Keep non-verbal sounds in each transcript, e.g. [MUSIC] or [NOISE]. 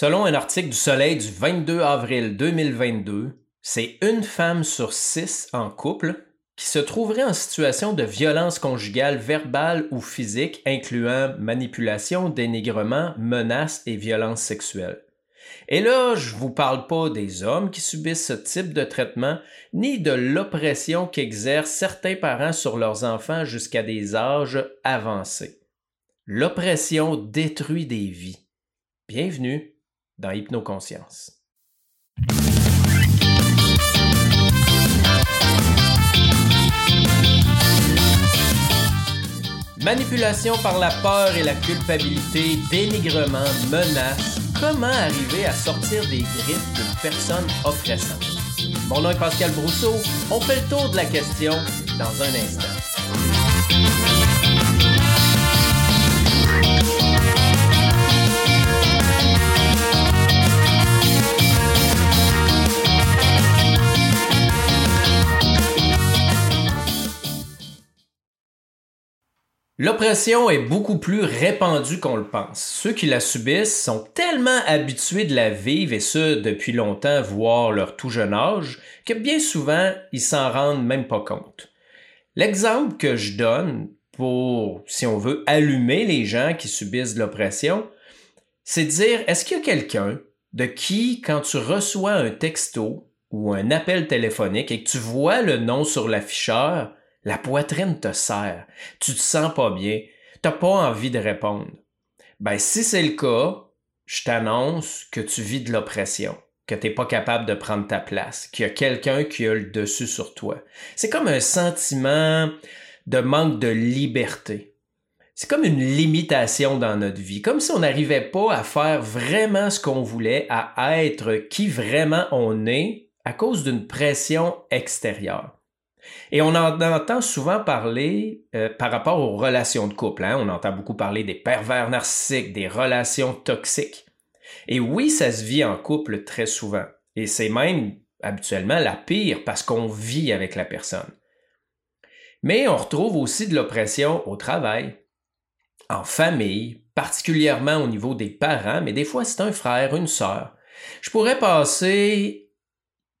Selon un article du Soleil du 22 avril 2022, c'est une femme sur six en couple qui se trouverait en situation de violence conjugale verbale ou physique, incluant manipulation, dénigrement, menaces et violence sexuelle. Et là, je vous parle pas des hommes qui subissent ce type de traitement, ni de l'oppression qu'exercent certains parents sur leurs enfants jusqu'à des âges avancés. L'oppression détruit des vies. Bienvenue dans Hypnoconscience. Manipulation par la peur et la culpabilité, dénigrement, menace, comment arriver à sortir des griffes d'une personne oppressante? Mon nom est Pascal Brousseau, on fait le tour de la question dans un instant. L'oppression est beaucoup plus répandue qu'on le pense. Ceux qui la subissent sont tellement habitués de la vivre, et ce depuis longtemps, voire leur tout jeune âge, que bien souvent, ils s'en rendent même pas compte. L'exemple que je donne pour, si on veut, allumer les gens qui subissent l'oppression, c'est de dire, est-ce qu'il y a quelqu'un de qui, quand tu reçois un texto ou un appel téléphonique et que tu vois le nom sur l'afficheur, la poitrine te serre, tu te sens pas bien, t'as pas envie de répondre. Ben, si c'est le cas, je t'annonce que tu vis de l'oppression, que t'es pas capable de prendre ta place, qu'il y a quelqu'un qui a le dessus sur toi. C'est comme un sentiment de manque de liberté. C'est comme une limitation dans notre vie, comme si on n'arrivait pas à faire vraiment ce qu'on voulait, à être qui vraiment on est à cause d'une pression extérieure. Et on en entend souvent parler euh, par rapport aux relations de couple. Hein? On entend beaucoup parler des pervers narcissiques, des relations toxiques. Et oui, ça se vit en couple très souvent. Et c'est même habituellement la pire parce qu'on vit avec la personne. Mais on retrouve aussi de l'oppression au travail, en famille, particulièrement au niveau des parents, mais des fois c'est un frère, une sœur. Je pourrais passer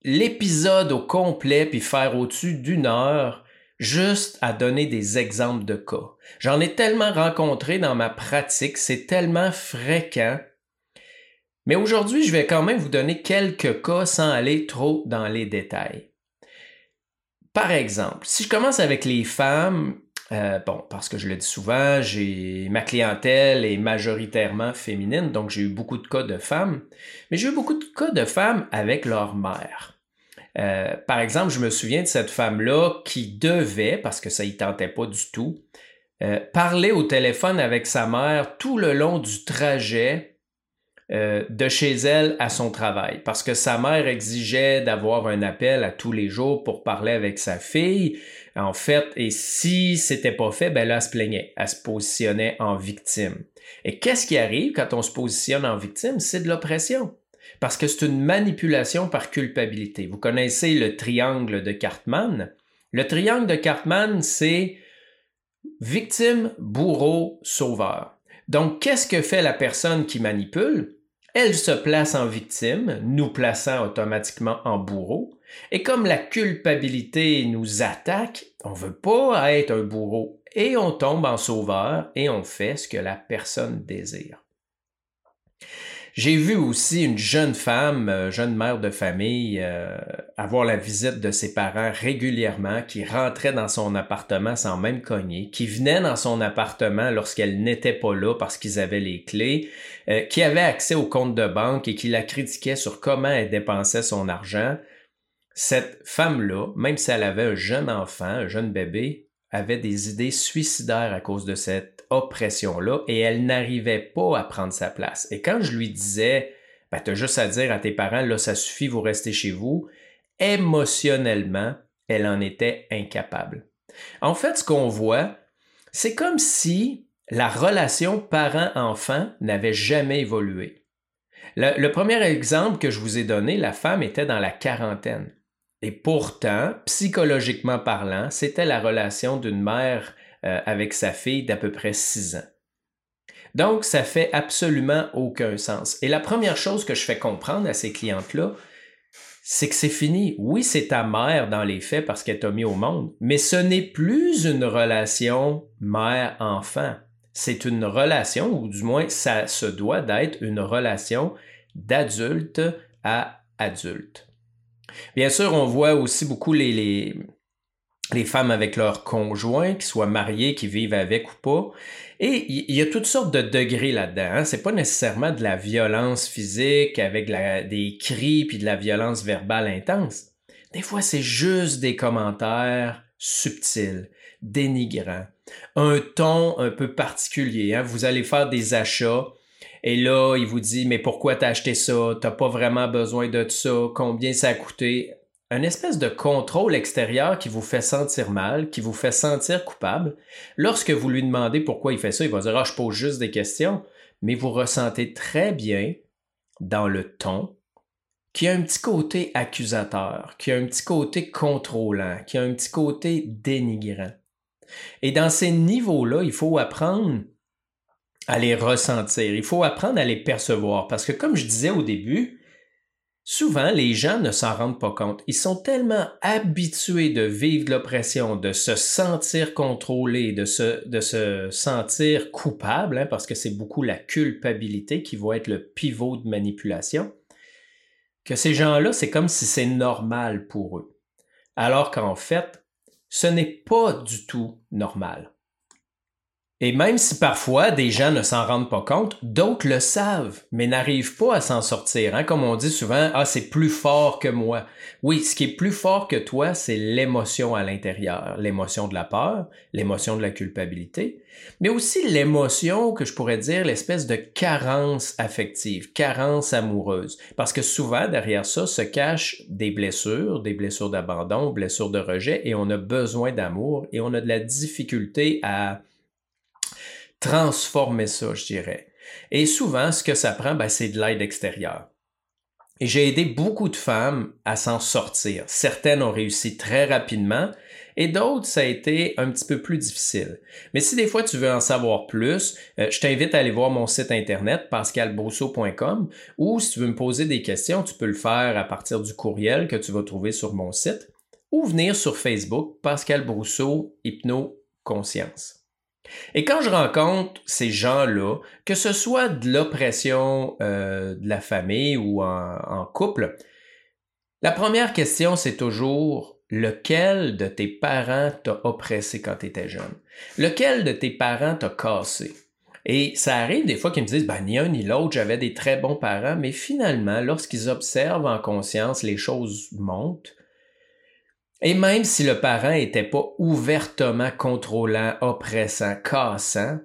l'épisode au complet puis faire au-dessus d'une heure juste à donner des exemples de cas. J'en ai tellement rencontré dans ma pratique, c'est tellement fréquent. Mais aujourd'hui, je vais quand même vous donner quelques cas sans aller trop dans les détails. Par exemple, si je commence avec les femmes, euh, bon, parce que je le dis souvent, j'ai ma clientèle est majoritairement féminine, donc j'ai eu beaucoup de cas de femmes, mais j'ai eu beaucoup de cas de femmes avec leur mère. Euh, par exemple, je me souviens de cette femme-là qui devait, parce que ça y tentait pas du tout, euh, parler au téléphone avec sa mère tout le long du trajet de chez elle à son travail, parce que sa mère exigeait d'avoir un appel à tous les jours pour parler avec sa fille. En fait, et si c'était pas fait, ben là, elle se plaignait, elle se positionnait en victime. Et qu'est-ce qui arrive quand on se positionne en victime? C'est de l'oppression parce que c'est une manipulation par culpabilité. Vous connaissez le triangle de Cartman? Le triangle de Cartman, c'est victime, bourreau, sauveur. Donc, qu'est-ce que fait la personne qui manipule? Elle se place en victime, nous plaçant automatiquement en bourreau. Et comme la culpabilité nous attaque, on ne veut pas être un bourreau et on tombe en sauveur et on fait ce que la personne désire. J'ai vu aussi une jeune femme, euh, jeune mère de famille, euh, avoir la visite de ses parents régulièrement, qui rentrait dans son appartement sans même cogner, qui venait dans son appartement lorsqu'elle n'était pas là parce qu'ils avaient les clés, euh, qui avait accès au compte de banque et qui la critiquait sur comment elle dépensait son argent. Cette femme-là, même si elle avait un jeune enfant, un jeune bébé, avait des idées suicidaires à cause de cette oppression-là et elle n'arrivait pas à prendre sa place. Et quand je lui disais, ben, t'as juste à dire à tes parents, là, ça suffit, vous restez chez vous, émotionnellement, elle en était incapable. En fait, ce qu'on voit, c'est comme si la relation parent-enfant n'avait jamais évolué. Le, le, premier exemple que je vous ai donné, la femme était dans la quarantaine. Et pourtant, psychologiquement parlant, c'était la relation d'une mère euh, avec sa fille d'à peu près six ans. Donc, ça fait absolument aucun sens. Et la première chose que je fais comprendre à ces clientes-là, c'est que c'est fini. Oui, c'est ta mère dans les faits parce qu'elle t'a mis au monde, mais ce n'est plus une relation mère-enfant. C'est une relation, ou du moins, ça se doit d'être une relation d'adulte à adulte. Bien sûr, on voit aussi beaucoup les, les, femmes avec leurs conjoints, qui soient mariés, qui vivent avec ou pas. Et il y a toutes sortes de degrés là-dedans. Hein. C'est pas nécessairement de la violence physique avec des cris puis de la violence verbale intense. Des fois, c'est juste des commentaires subtils, dénigrants, un ton un peu particulier. Hein. Vous allez faire des achats et là, il vous dit mais pourquoi t'as acheté ça? T'as pas vraiment besoin de ça Combien ça a coûté? Un espèce de contrôle extérieur qui vous fait sentir mal, qui vous fait sentir coupable. Lorsque vous lui demandez pourquoi il fait ça, il va dire Ah, je pose juste des questions, mais vous ressentez très bien dans le ton qu'il y a un petit côté accusateur, qu'il y a un petit côté contrôlant, qu'il y a un petit côté dénigrant. Et dans ces niveaux-là, il faut apprendre à les ressentir, il faut apprendre à les percevoir, parce que comme je disais au début, Souvent, les gens ne s'en rendent pas compte. Ils sont tellement habitués de vivre de l'oppression, de se sentir contrôlés, de se, sentir coupable, hein, parce que c'est beaucoup la culpabilité qui va être le pivot de manipulation, que ces gens-là, c'est comme si c'est normal pour eux. Alors qu'en fait, ce n'est pas du tout normal. Et même si parfois des gens ne s'en rendent pas compte, d'autres le savent, mais n'arrivent pas à s'en sortir. Hein? Comme on dit souvent, ah, c'est plus fort que moi. Oui, ce qui est plus fort que toi, c'est l'émotion à l'intérieur. L'émotion de la peur, l'émotion de la culpabilité, mais aussi l'émotion que je pourrais dire l'espèce de carence affective, carence amoureuse. Parce que souvent, derrière ça, se cachent des blessures, des blessures d'abandon, blessures de rejet, et on a besoin d'amour, et on a de la difficulté à transformer ça, je dirais. Et souvent, ce que ça prend, ben, c'est de l'aide extérieure. Et j'ai aidé beaucoup de femmes à s'en sortir. Certaines ont réussi très rapidement et d'autres, ça a été un petit peu plus difficile. Mais si des fois tu veux en savoir plus, euh, je t'invite à aller voir mon site internet pascalbosso.com ou si tu veux me poser des questions, tu peux le faire à partir du courriel que tu vas trouver sur mon site ou venir sur Facebook Pascal Brousseau Hypno Conscience. Et quand je rencontre ces gens-là, que ce soit de l'oppression euh, de la famille ou en, couple, la première question, c'est toujours lequel de tes parents t'a oppressé quand tu étais jeune? Lequel de tes parents t'a cassé? Et ça arrive des fois qu'ils me disent, ben, ni un ni l'autre, j'avais des très bons parents, mais finalement, lorsqu'ils observent en conscience, les choses montent, et même si le parent n'était pas ouvertement contrôlant, oppressant, cassant,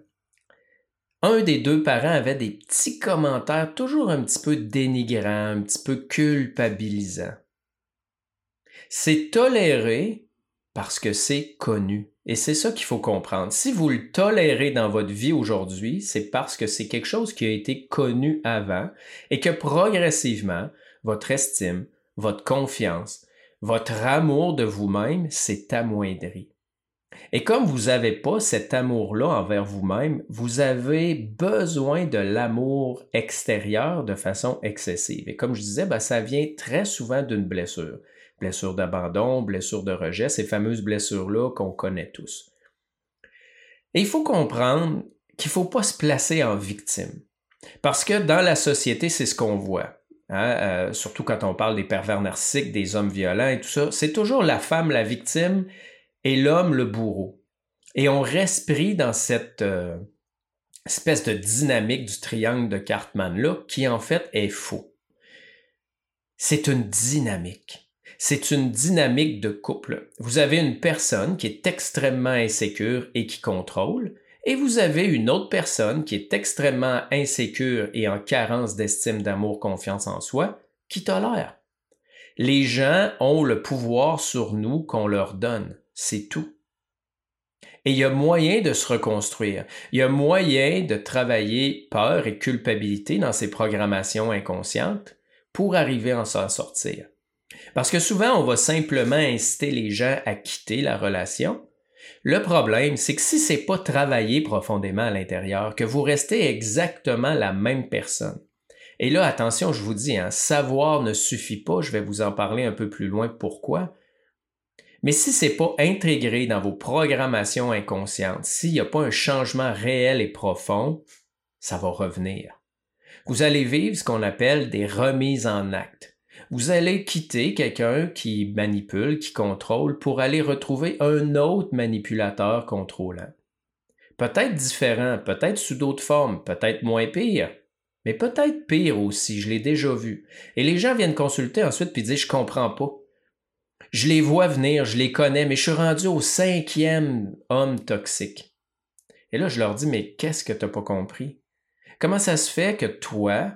un des deux parents avait des petits commentaires toujours un petit peu dénigrants, un petit peu culpabilisants. C'est toléré parce que c'est connu. Et c'est ça qu'il faut comprendre. Si vous le tolérez dans votre vie aujourd'hui, c'est parce que c'est quelque chose qui a été connu avant et que progressivement, votre estime, votre confiance, votre amour de vous-même s'est amoindri. Et comme vous n'avez pas cet amour-là envers vous-même, vous avez besoin de l'amour extérieur de façon excessive. Et comme je disais, ben, ça vient très souvent d'une blessure. Blessure d'abandon, blessure de rejet, ces fameuses blessures-là qu'on connaît tous. Et il faut comprendre qu'il ne faut pas se placer en victime. Parce que dans la société, c'est ce qu'on voit. Hein, euh, surtout quand on parle des pervers narcissiques, des hommes violents et tout ça, c'est toujours la femme la victime et l'homme le bourreau. Et on pris dans cette euh, espèce de dynamique du triangle de Cartman-là, qui en fait est faux. C'est une dynamique. C'est une dynamique de couple. Vous avez une personne qui est extrêmement insécure et qui contrôle, et vous avez une autre personne qui est extrêmement insécure et en carence d'estime, d'amour, confiance en soi, qui tolère. Les gens ont le pouvoir sur nous qu'on leur donne. C'est tout. Et il y a moyen de se reconstruire. Il y a moyen de travailler peur et culpabilité dans ces programmations inconscientes pour arriver à s'en sortir. Parce que souvent, on va simplement inciter les gens à quitter la relation, Le problème, c'est que si c'est pas travaillé profondément à l'intérieur, que vous restez exactement la même personne. Et là, attention, je vous dis, hein, savoir ne suffit pas, je vais vous en parler un peu plus loin pourquoi. Mais si c'est pas intégré dans vos programmations inconscientes, s'il n'y a pas un changement réel et profond, ça va revenir. Vous allez vivre ce qu'on appelle des remises en acte. Vous allez quitter quelqu'un qui manipule, qui contrôle, pour aller retrouver un autre manipulateur contrôlant. Peut-être différent, peut-être sous d'autres formes, peut-être moins pire, mais peut-être pire aussi, je l'ai déjà vu. Et les gens viennent consulter ensuite puis disent Je comprends pas. Je les vois venir, je les connais, mais je suis rendu au cinquième homme toxique. Et là, je leur dis Mais qu'est-ce que tu n'as pas compris? Comment ça se fait que toi,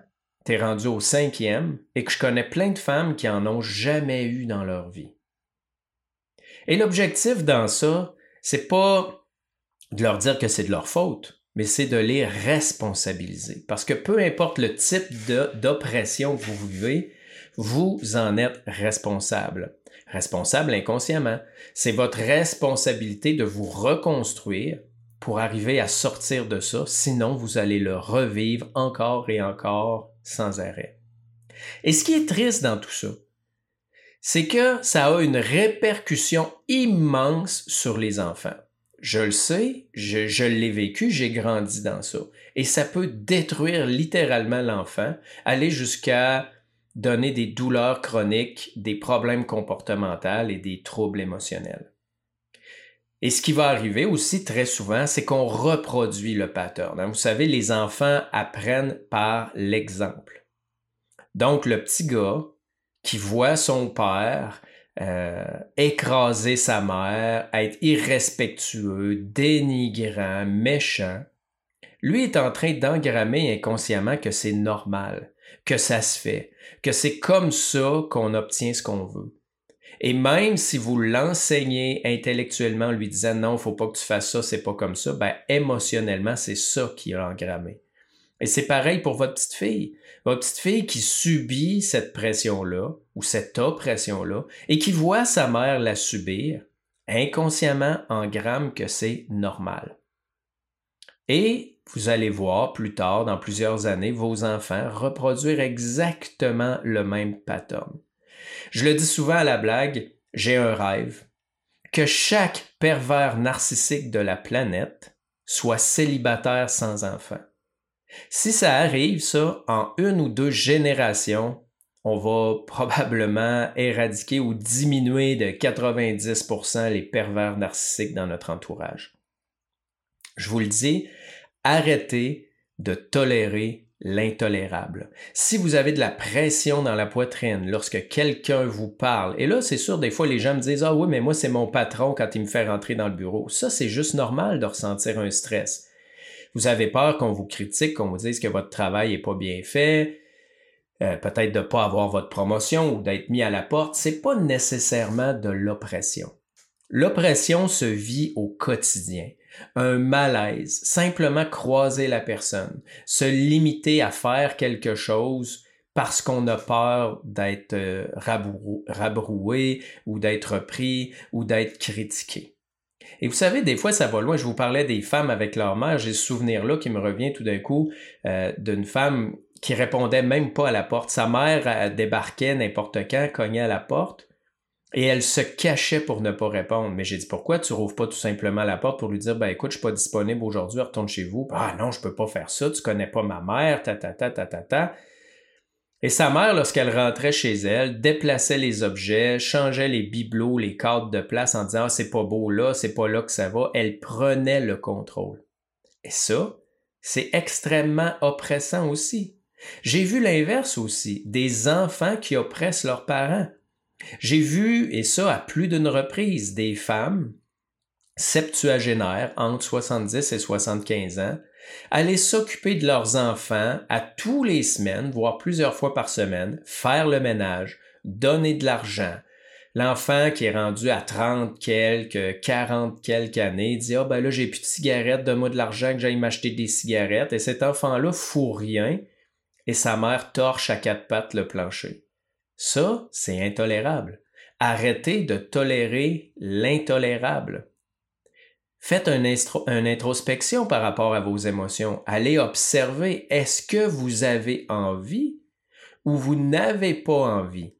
rendu au cinquième et que je connais plein de femmes qui en ont jamais eu dans leur vie? Et l'objectif dans ça, c'est pas de leur dire que c'est de leur faute, mais c'est de les responsabiliser. Parce que peu importe le type d'oppression que vous vivez, vous en êtes responsable. Responsable inconsciemment. C'est votre responsabilité de vous reconstruire pour arriver à sortir de ça, sinon vous allez le revivre encore et encore sans arrêt. Et ce qui est triste dans tout ça, c'est que ça a une répercussion immense sur les enfants. Je le sais, je, l'ai vécu, j'ai grandi dans ça. Et ça peut détruire littéralement l'enfant, aller jusqu'à donner des douleurs chroniques, des problèmes comportementaux et des troubles émotionnels. Et ce qui va arriver aussi très souvent, c'est qu'on reproduit le pattern. Hein. Vous savez, les enfants apprennent par l'exemple. Donc, le petit gars qui voit son père euh, écraser sa mère, être irrespectueux, dénigrant, méchant, lui est en train d'engrammer inconsciemment que c'est normal, que ça se fait, que c'est comme ça qu'on obtient ce qu'on veut. Et même si vous l'enseignez intellectuellement en lui disant non, faut pas que tu fasses ça, c'est pas comme ça, ben émotionnellement, c'est ça qui a engrammé. Et c'est pareil pour votre petite fille. Votre petite fille qui subit cette pression-là ou cette oppression-là et qui voit sa mère la subir, inconsciemment engramme que c'est normal. Et vous allez voir plus tard, dans plusieurs années, vos enfants reproduire exactement le même pattern. Je le dis souvent à la blague, j'ai un rêve que chaque pervers narcissique de la planète soit célibataire sans enfant. Si ça arrive, ça, en une ou deux générations, on va [LAUGHS] probablement éradiquer ou diminuer de 90% les pervers narcissiques dans notre entourage. Je vous le dis, arrêtez de tolérer l'intolérable. Si vous avez de la pression dans la poitrine lorsque quelqu'un vous parle, et là, c'est sûr, des fois, les gens me disent, ah oui, mais moi, c'est mon patron quand il me fait rentrer dans le bureau. Ça, c'est juste normal de ressentir un stress. Vous avez peur qu'on vous critique, qu'on vous dise que votre travail n'est pas bien fait, euh, peut-être de ne pas avoir votre promotion ou d'être mis à la porte. C'est pas nécessairement de l'oppression. L'oppression se vit au quotidien un malaise, simplement croiser la personne, se limiter à faire quelque chose parce qu'on a peur d'être euh, rabroué ou d'être pris ou d'être critiqué. Et vous savez, des fois, ça va loin. Je vous parlais des femmes avec leur mère. J'ai ce souvenir-là qui me revient tout d'un coup euh, d'une femme qui répondait même pas à la porte. Sa mère débarquait n'importe quand, cognait à la porte. Et elle se cachait pour ne pas répondre. Mais j'ai dit pourquoi tu rouvres pas tout simplement la porte pour lui dire ben écoute, je suis pas disponible aujourd'hui, retourne chez vous. Ah non, je peux pas faire ça, tu connais pas ma mère, ta ta ta ta ta ta. Et sa mère, lorsqu'elle rentrait chez elle, déplaçait les objets, changeait les bibelots, les cadres de place en disant ah, c'est pas beau là, c'est pas là que ça va. Elle prenait le contrôle. Et ça, c'est extrêmement oppressant aussi. J'ai vu l'inverse aussi, des enfants qui oppressent leurs parents. J'ai vu, et ça à plus d'une reprise, des femmes septuagénaires entre 70 et 75 ans aller s'occuper de leurs enfants à tous les semaines, voire plusieurs fois par semaine, faire le ménage, donner de l'argent. L'enfant qui est rendu à 30 quelques, 40 quelques années dit Ah ben là, j'ai plus de cigarettes, donne-moi de l'argent que j'aille m'acheter des cigarettes. Et cet enfant-là fout rien et sa mère torche à quatre pattes le plancher. Ça, c'est intolérable. Arrêtez de tolérer l'intolérable. Faites une, introspection par rapport à vos émotions. Allez observer, est-ce que vous avez envie ou vous n'avez pas envie?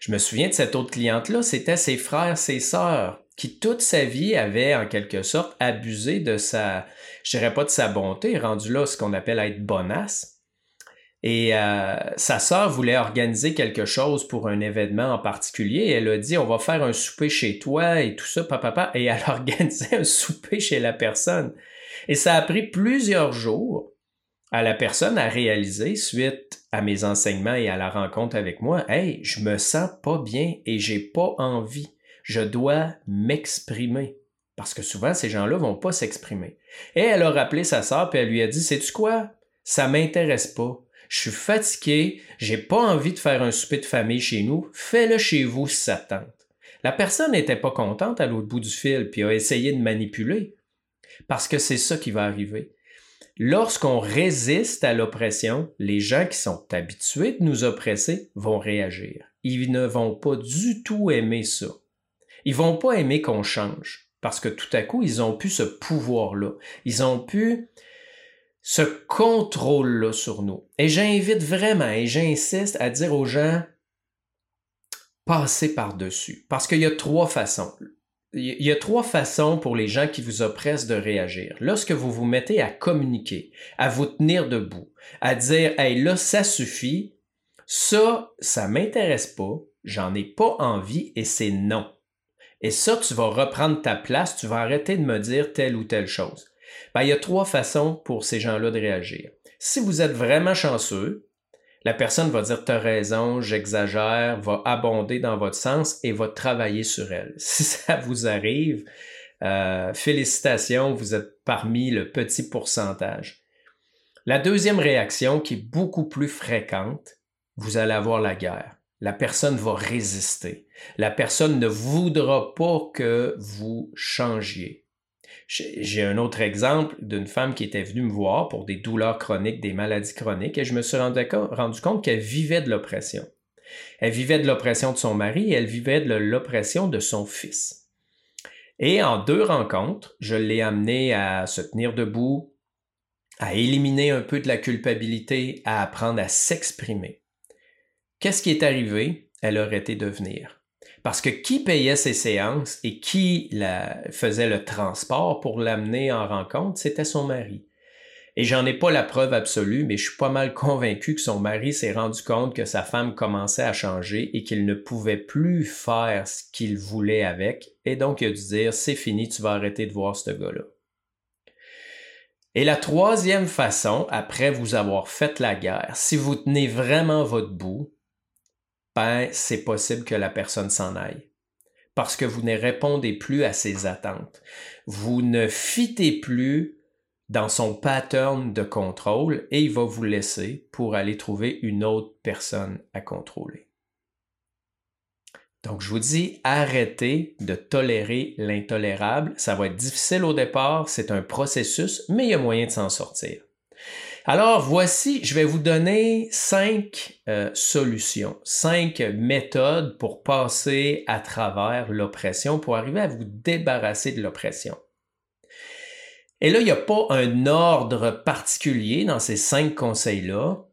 Je me souviens de cette autre cliente-là, c'était ses frères, ses sœurs, qui toute sa vie avaient en quelque sorte abusé de sa, je dirais pas de sa bonté, rendu là ce qu'on appelle être bonasse. Et euh, sa sœur voulait organiser quelque chose pour un événement en particulier. Elle a dit, on va faire un souper chez toi et tout ça, papa, Et elle [LAUGHS] a organisé un souper chez la personne. Et ça a pris plusieurs jours à la personne à réaliser, suite à mes enseignements et à la rencontre avec moi, hey, je me sens pas bien et j'ai pas envie. Je dois m'exprimer. Parce que souvent, ces gens-là vont pas s'exprimer. Et elle a rappelé sa sœur puis elle lui a dit, sais-tu quoi? Ça m'intéresse pas. Je suis fatigué, j'ai pas envie de faire un souper de famille chez nous. Fais-le chez vous si. La personne n'était pas contente à l'autre bout du fil puis a essayé de manipuler. Parce que c'est ça qui va arriver. Lorsqu'on résiste à l'oppression, les gens qui sont habitués de nous oppresser vont réagir. Ils ne vont pas du tout aimer ça. Ils vont pas aimer qu'on change parce que tout à coup, ils ont pu ce pouvoir-là. Ils ont pu ce contrôle-là sur nous. Et j'invite vraiment et j'insiste à dire aux gens, passez par-dessus. Parce qu'il y a trois façons il y a trois façons pour les gens qui vous oppressent de réagir. Lorsque vous vous mettez à communiquer, à vous tenir debout, à dire Hey, là, ça suffit, ça, ça m'intéresse pas, j'en ai pas envie et c'est non. Et ça, tu vas reprendre ta place, tu vas arrêter de me dire telle ou telle chose. Ben, il y a trois façons pour ces gens-là de réagir. Si vous êtes vraiment chanceux, la personne va dire T'as raison, j'exagère, va abonder dans votre sens et va travailler sur elle. [LAUGHS] Si ça vous arrive, euh, félicitations, vous êtes parmi le petit pourcentage. La deuxième réaction, qui est beaucoup plus fréquente, vous allez avoir la guerre. La personne va résister. La personne ne voudra pas que vous changiez. J'ai un autre exemple d'une femme qui était venue me voir pour des douleurs chroniques, des maladies chroniques, et je me suis rendu, compte qu'elle vivait de l'oppression. Elle vivait de l'oppression de son mari et elle vivait de l'oppression de son fils. Et en deux rencontres, je l'ai amenée à se tenir debout, à éliminer un peu de la culpabilité, à apprendre à s'exprimer. Qu'est-ce qui est arrivé? Elle aurait été de venir. Parce que qui payait ces séances et qui faisait le transport pour l'amener en rencontre, c'était son mari. Et j'en ai pas la preuve absolue, mais je suis pas mal convaincu que son mari s'est rendu compte que sa femme commençait à changer et qu'il ne pouvait plus faire ce qu'il voulait avec. Et donc, il a dû dire, c'est fini, tu vas arrêter de voir ce gars-là. Et la troisième façon, après vous avoir fait la guerre, si vous tenez vraiment votre bout, c'est possible que la personne s'en aille. Parce que vous ne répondez plus à ses attentes. Vous ne fitez plus dans son pattern de contrôle et il va vous laisser pour aller trouver une autre personne à contrôler. Donc, je vous dis, arrêtez de tolérer l'intolérable. Ça va être difficile au départ, c'est un processus, mais il y a moyen de s'en sortir. Alors voici, je vais vous donner cinq euh, solutions, cinq méthodes pour passer à travers l'oppression, pour arriver à vous débarrasser de l'oppression. Et là, il n'y a pas un ordre particulier dans ces cinq conseils-là.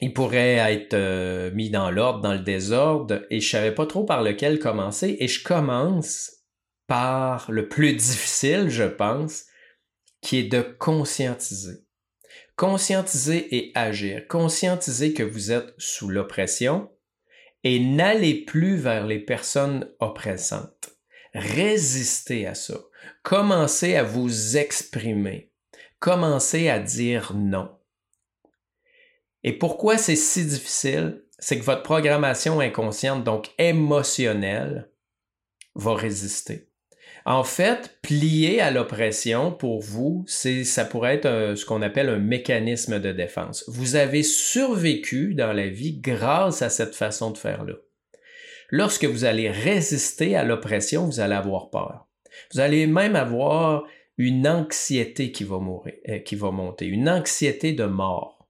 Ils pourraient être euh, mis dans l'ordre, dans le désordre, et je ne savais pas trop par lequel commencer. Et je commence par le plus difficile, je pense, qui est de conscientiser. Conscientiser et agir. Conscientiser que vous êtes sous l'oppression et n'allez plus vers les personnes oppressantes. Résistez à ça. Commencez à vous exprimer. Commencez à dire non. Et pourquoi c'est si difficile? C'est que votre programmation inconsciente, donc émotionnelle, va résister. En fait, plier à l'oppression pour vous, c'est ça pourrait être ce qu'on appelle un mécanisme de défense. Vous avez survécu dans la vie grâce à cette façon de faire-là. Lorsque vous allez résister à l'oppression, vous allez avoir peur. Vous allez même avoir une anxiété qui va euh, monter, une anxiété de mort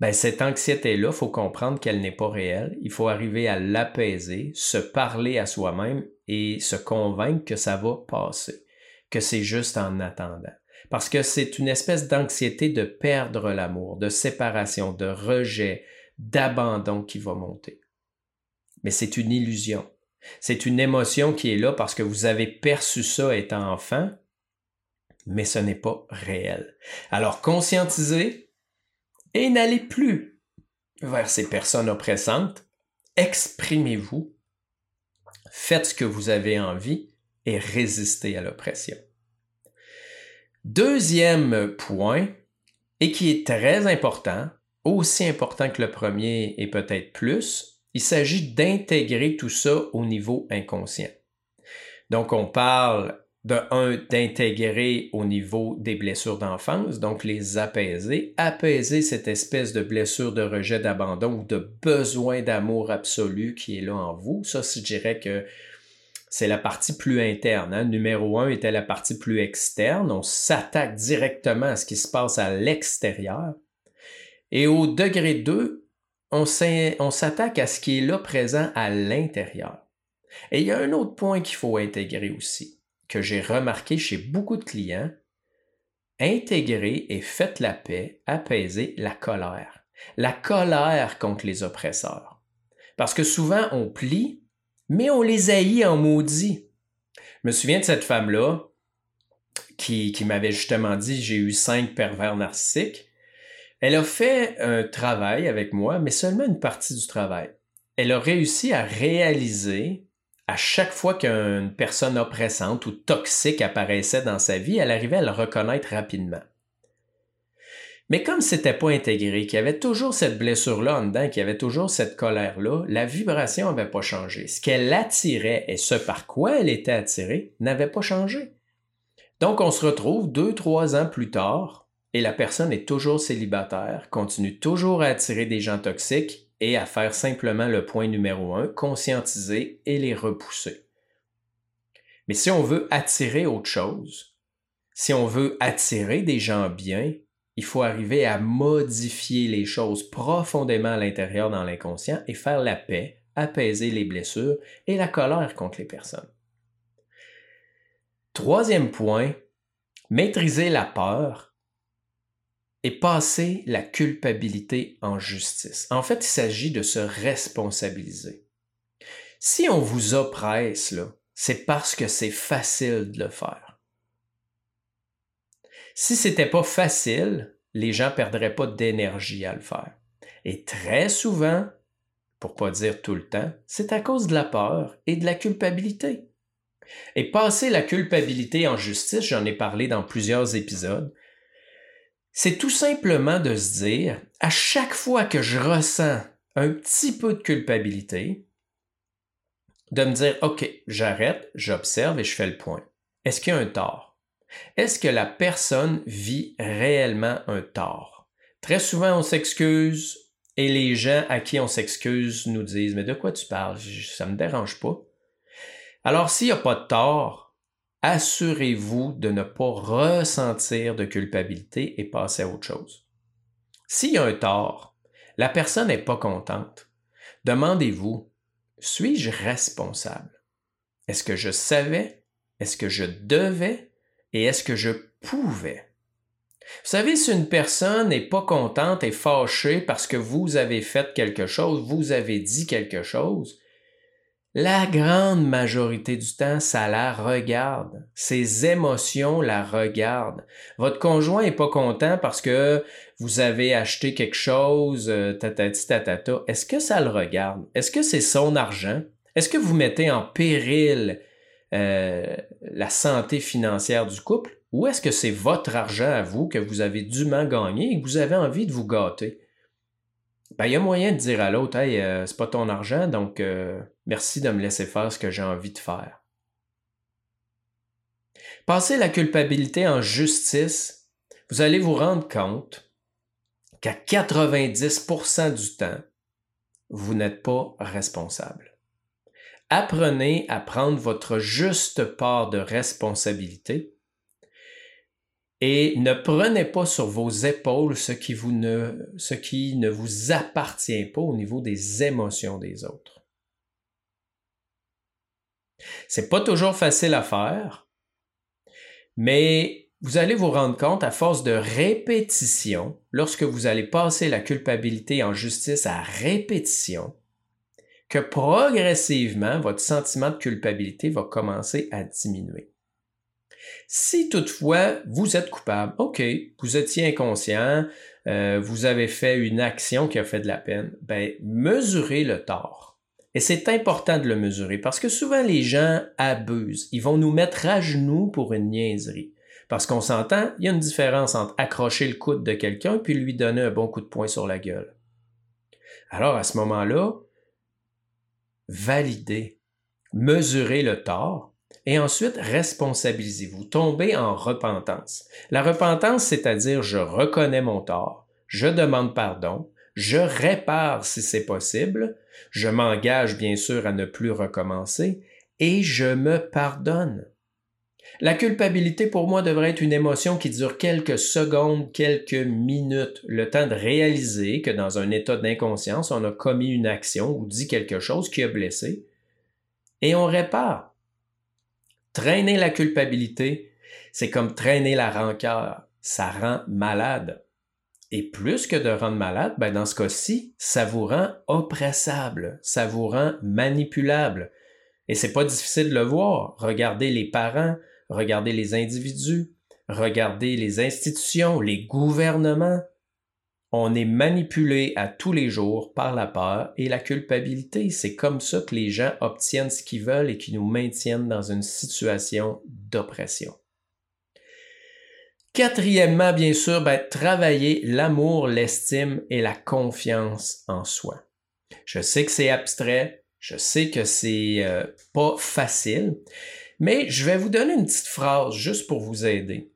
ben, cette anxiété-là, il faut comprendre qu'elle n'est pas réelle. Il faut arriver à l'apaiser, se parler à soi-même et se convaincre que ça va passer, que c'est juste en attendant. Parce que c'est une espèce d'anxiété de perdre l'amour, de séparation, de rejet, d'abandon qui va monter. Mais c'est une illusion. C'est une émotion qui est là parce que vous avez perçu ça étant enfant, mais ce n'est pas réel. Alors conscientisez et n'allez plus vers ces personnes oppressantes. Exprimez-vous, faites ce que vous avez envie et résistez à l'oppression. Deuxième point, et qui est très important, aussi important que le premier et peut-être plus, il s'agit d'intégrer tout ça au niveau inconscient. Donc on parle de un, d'intégrer au niveau des blessures d'enfance, donc les apaiser, apaiser cette espèce de blessure de rejet, d'abandon ou de besoin d'amour absolu qui est là en vous. Ça, je dirais que c'est la partie plus interne. Hein. Numéro un était la partie plus externe. On s'attaque directement à ce qui se passe à l'extérieur. Et au degré 2, on s'attaque à ce qui est là présent à l'intérieur. Et il y a un autre point qu'il faut intégrer aussi, que j'ai remarqué chez beaucoup de clients. Intégrer et faites la paix, apaiser la colère. La colère contre les oppresseurs. Parce que souvent on plie mais on les haït en maudit. Je me souviens de cette femme-là qui, qui m'avait justement dit j'ai eu cinq pervers narcissiques. Elle a fait un travail avec moi, mais seulement une partie du travail. Elle a réussi à réaliser à chaque fois qu'une personne oppressante ou toxique apparaissait dans sa vie, elle arrivait à le reconnaître rapidement. Mais comme c'était pas intégré, qu'il y avait toujours cette blessure-là en dedans, qu'il y avait toujours cette colère-là, la vibration n'avait pas changé. Ce qu'elle attirait et ce par quoi elle était attirée n'avait pas changé. Donc on se retrouve deux, trois ans plus tard et la personne est toujours célibataire, continue toujours à attirer des gens toxiques et à faire simplement le point numéro un, conscientiser et les repousser. Mais si on veut attirer autre chose, si on veut attirer des gens bien, il faut arriver à modifier les choses profondément à l'intérieur dans l'inconscient et faire la paix, apaiser les blessures et la colère contre les personnes. Troisième point, maîtriser la peur et passer la culpabilité en justice. En fait, il s'agit de se responsabiliser. Si on vous oppresse, c'est parce que c'est facile de le faire. Si c'était pas facile, les gens perdraient pas d'énergie à le faire. Et très souvent, pour pas dire tout le temps, c'est à cause de la peur et de la culpabilité. Et passer la culpabilité en justice, j'en ai parlé dans plusieurs épisodes, c'est tout simplement de se dire, à chaque fois que je ressens un petit peu de culpabilité, de me dire, OK, j'arrête, j'observe et je fais le point. Est-ce qu'il y a un tort? Est-ce que la personne vit réellement un tort? Très souvent, on s'excuse et les gens à qui on s'excuse nous disent Mais de quoi tu parles? Ça ne me dérange pas. Alors, s'il n'y a pas de tort, assurez-vous de ne pas ressentir de culpabilité et passer à autre chose. S'il y a un tort, la personne n'est pas contente. Demandez-vous, suis-je responsable? Est-ce que je savais? Est-ce que je devais? et est-ce que je pouvais? Vous savez, si une personne n'est pas contente et fâchée parce que vous avez fait quelque chose, vous avez dit quelque chose, la grande majorité du temps, ça la regarde. Ses émotions la regardent. Votre conjoint n'est pas content parce que vous avez acheté quelque chose, euh, tatati tatata. Est-ce que ça le regarde? Est-ce que c'est son argent? Est-ce que vous mettez en péril euh, la santé financière du couple? Ou est-ce que c'est votre argent à vous que vous avez dûment gagné et que vous avez envie de vous gâter? Ben, il y a moyen de dire à l'autre, hey, euh, c'est pas ton argent, donc euh, merci de me laisser faire ce que j'ai envie de faire. Passez la culpabilité en justice, vous allez vous rendre compte qu'à 90% du temps, vous n'êtes pas responsable. Apprenez à prendre votre juste part de responsabilité et ne prenez pas sur vos épaules ce qui, ne, ce qui ne vous appartient pas au niveau des émotions des autres. C'est pas toujours facile à faire, Mais vous allez vous rendre compte à force de répétition, lorsque vous allez passer la culpabilité en justice à répétition, que progressivement, votre sentiment de culpabilité va commencer à diminuer. Si toutefois vous êtes coupable, OK, vous étiez inconscient, euh, vous avez fait une action qui a fait de la peine, ben, mesurez le tort. Et c'est important de le mesurer parce que souvent les gens abusent. Ils vont nous mettre à genoux pour une niaiserie. Parce qu'on s'entend, il y a une différence entre accrocher le coude de quelqu'un puis lui donner un bon coup de poing sur la gueule. Alors à ce moment-là, validez, mesurez le tort et ensuite responsabilisez-vous. Tombez en repentance. La repentance, c'est-à-dire je reconnais mon tort, je demande pardon, je répare si c'est possible, je m'engage bien sûr à ne plus recommencer et je me pardonne. La culpabilité pour moi devrait être une émotion qui dure quelques secondes, quelques minutes, le temps de réaliser que dans un état d'inconscience, on a commis une action ou dit quelque chose qui a blessé, et on répare. Traîner la culpabilité, c'est comme traîner la rancœur, ça rend malade. Et plus que de rendre malade, ben dans ce cas-ci, ça vous rend oppressable, ça vous rend manipulable. Et c'est pas difficile de le voir. Regardez les parents, regardez les individus, regardez les institutions, les gouvernements. On est manipulé à tous les jours par la peur et la culpabilité. C'est comme ça que les gens obtiennent ce qu'ils veulent et qui nous maintiennent dans une situation d'oppression. Quatrièmement, bien sûr, ben, travailler l'amour, l'estime et la confiance en soi. Je sais que c'est abstrait, je sais que c'est euh, pas facile, mais je vais vous donner une petite phrase juste pour vous aider.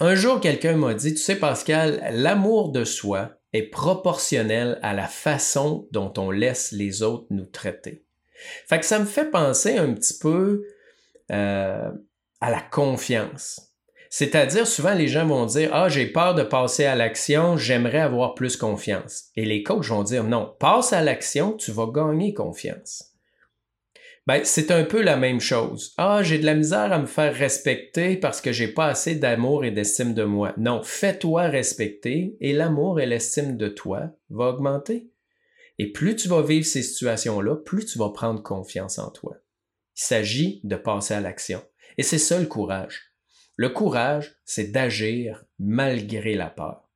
Un jour, quelqu'un m'a dit, tu sais Pascal, l'amour de soi est proportionnel à la façon dont on laisse les autres nous traiter. Fait que ça me fait penser un petit peu euh, à la confiance. C'est-à-dire, souvent, les gens vont dire Ah, j'ai peur de passer à l'action, j'aimerais avoir plus confiance. Et les coachs vont dire Non, passe à l'action, tu vas gagner confiance. Ben, c'est un peu la même chose. Ah, j'ai de la misère à me faire respecter parce que j'ai pas assez d'amour et d'estime de moi. Non, fais-toi respecter et l'amour et l'estime de toi va augmenter. Et plus tu vas vivre ces situations-là, plus tu vas prendre confiance en toi. Il s'agit de passer à l'action. Et c'est ça le courage. Le courage, c'est d'agir malgré la peur.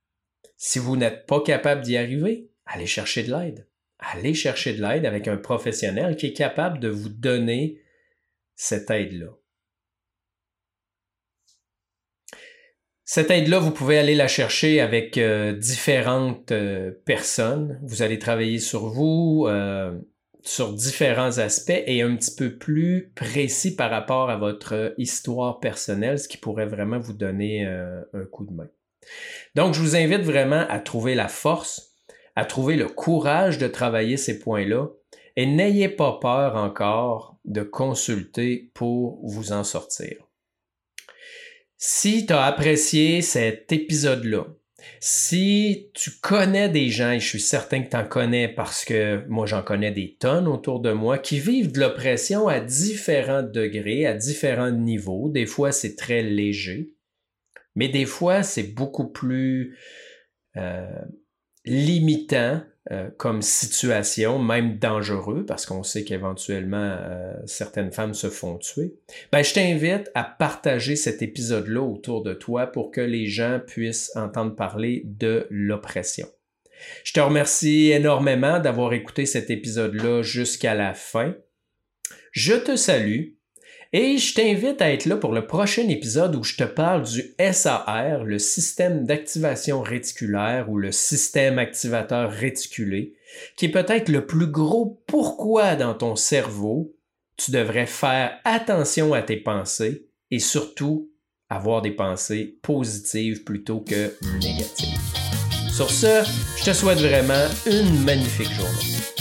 Si vous n'êtes pas capable d'y arriver, allez chercher de l'aide allez chercher de l'aide avec un professionnel qui est capable de vous donner cette aide-là. Cette aide-là, vous pouvez aller la chercher avec euh, différentes euh, personnes. Vous allez travailler sur vous, euh, sur différents aspects et un petit peu plus précis par rapport à votre histoire personnelle, ce qui pourrait vraiment vous donner un coup de main. Donc, je vous invite vraiment à trouver la force à trouver le courage de travailler ces points-là et n'ayez pas peur encore de consulter pour vous en sortir. Si tu as apprécié cet épisode-là, si tu connais des gens, et je suis certain que tu en connais parce que moi j'en connais des tonnes autour de moi, qui vivent de l'oppression à différents degrés, à différents niveaux, des fois c'est très léger, mais des fois c'est beaucoup plus euh, limitant euh, comme situation, même dangereux, parce qu'on sait qu'éventuellement euh, certaines femmes se font tuer, ben, je t'invite à partager cet épisode-là autour de toi pour que les gens puissent entendre parler de l'oppression. Je te remercie énormément d'avoir écouté cet épisode-là jusqu'à la fin. Je te salue et je t'invite à être là pour le prochain épisode où je te parle du SAR, le système d'activation réticulaire ou le système activateur réticulé, qui est peut-être le plus gros pourquoi dans ton cerveau tu devrais faire attention à tes pensées et surtout avoir des pensées positives plutôt que négatives. Sur ce, je te souhaite vraiment une magnifique journée.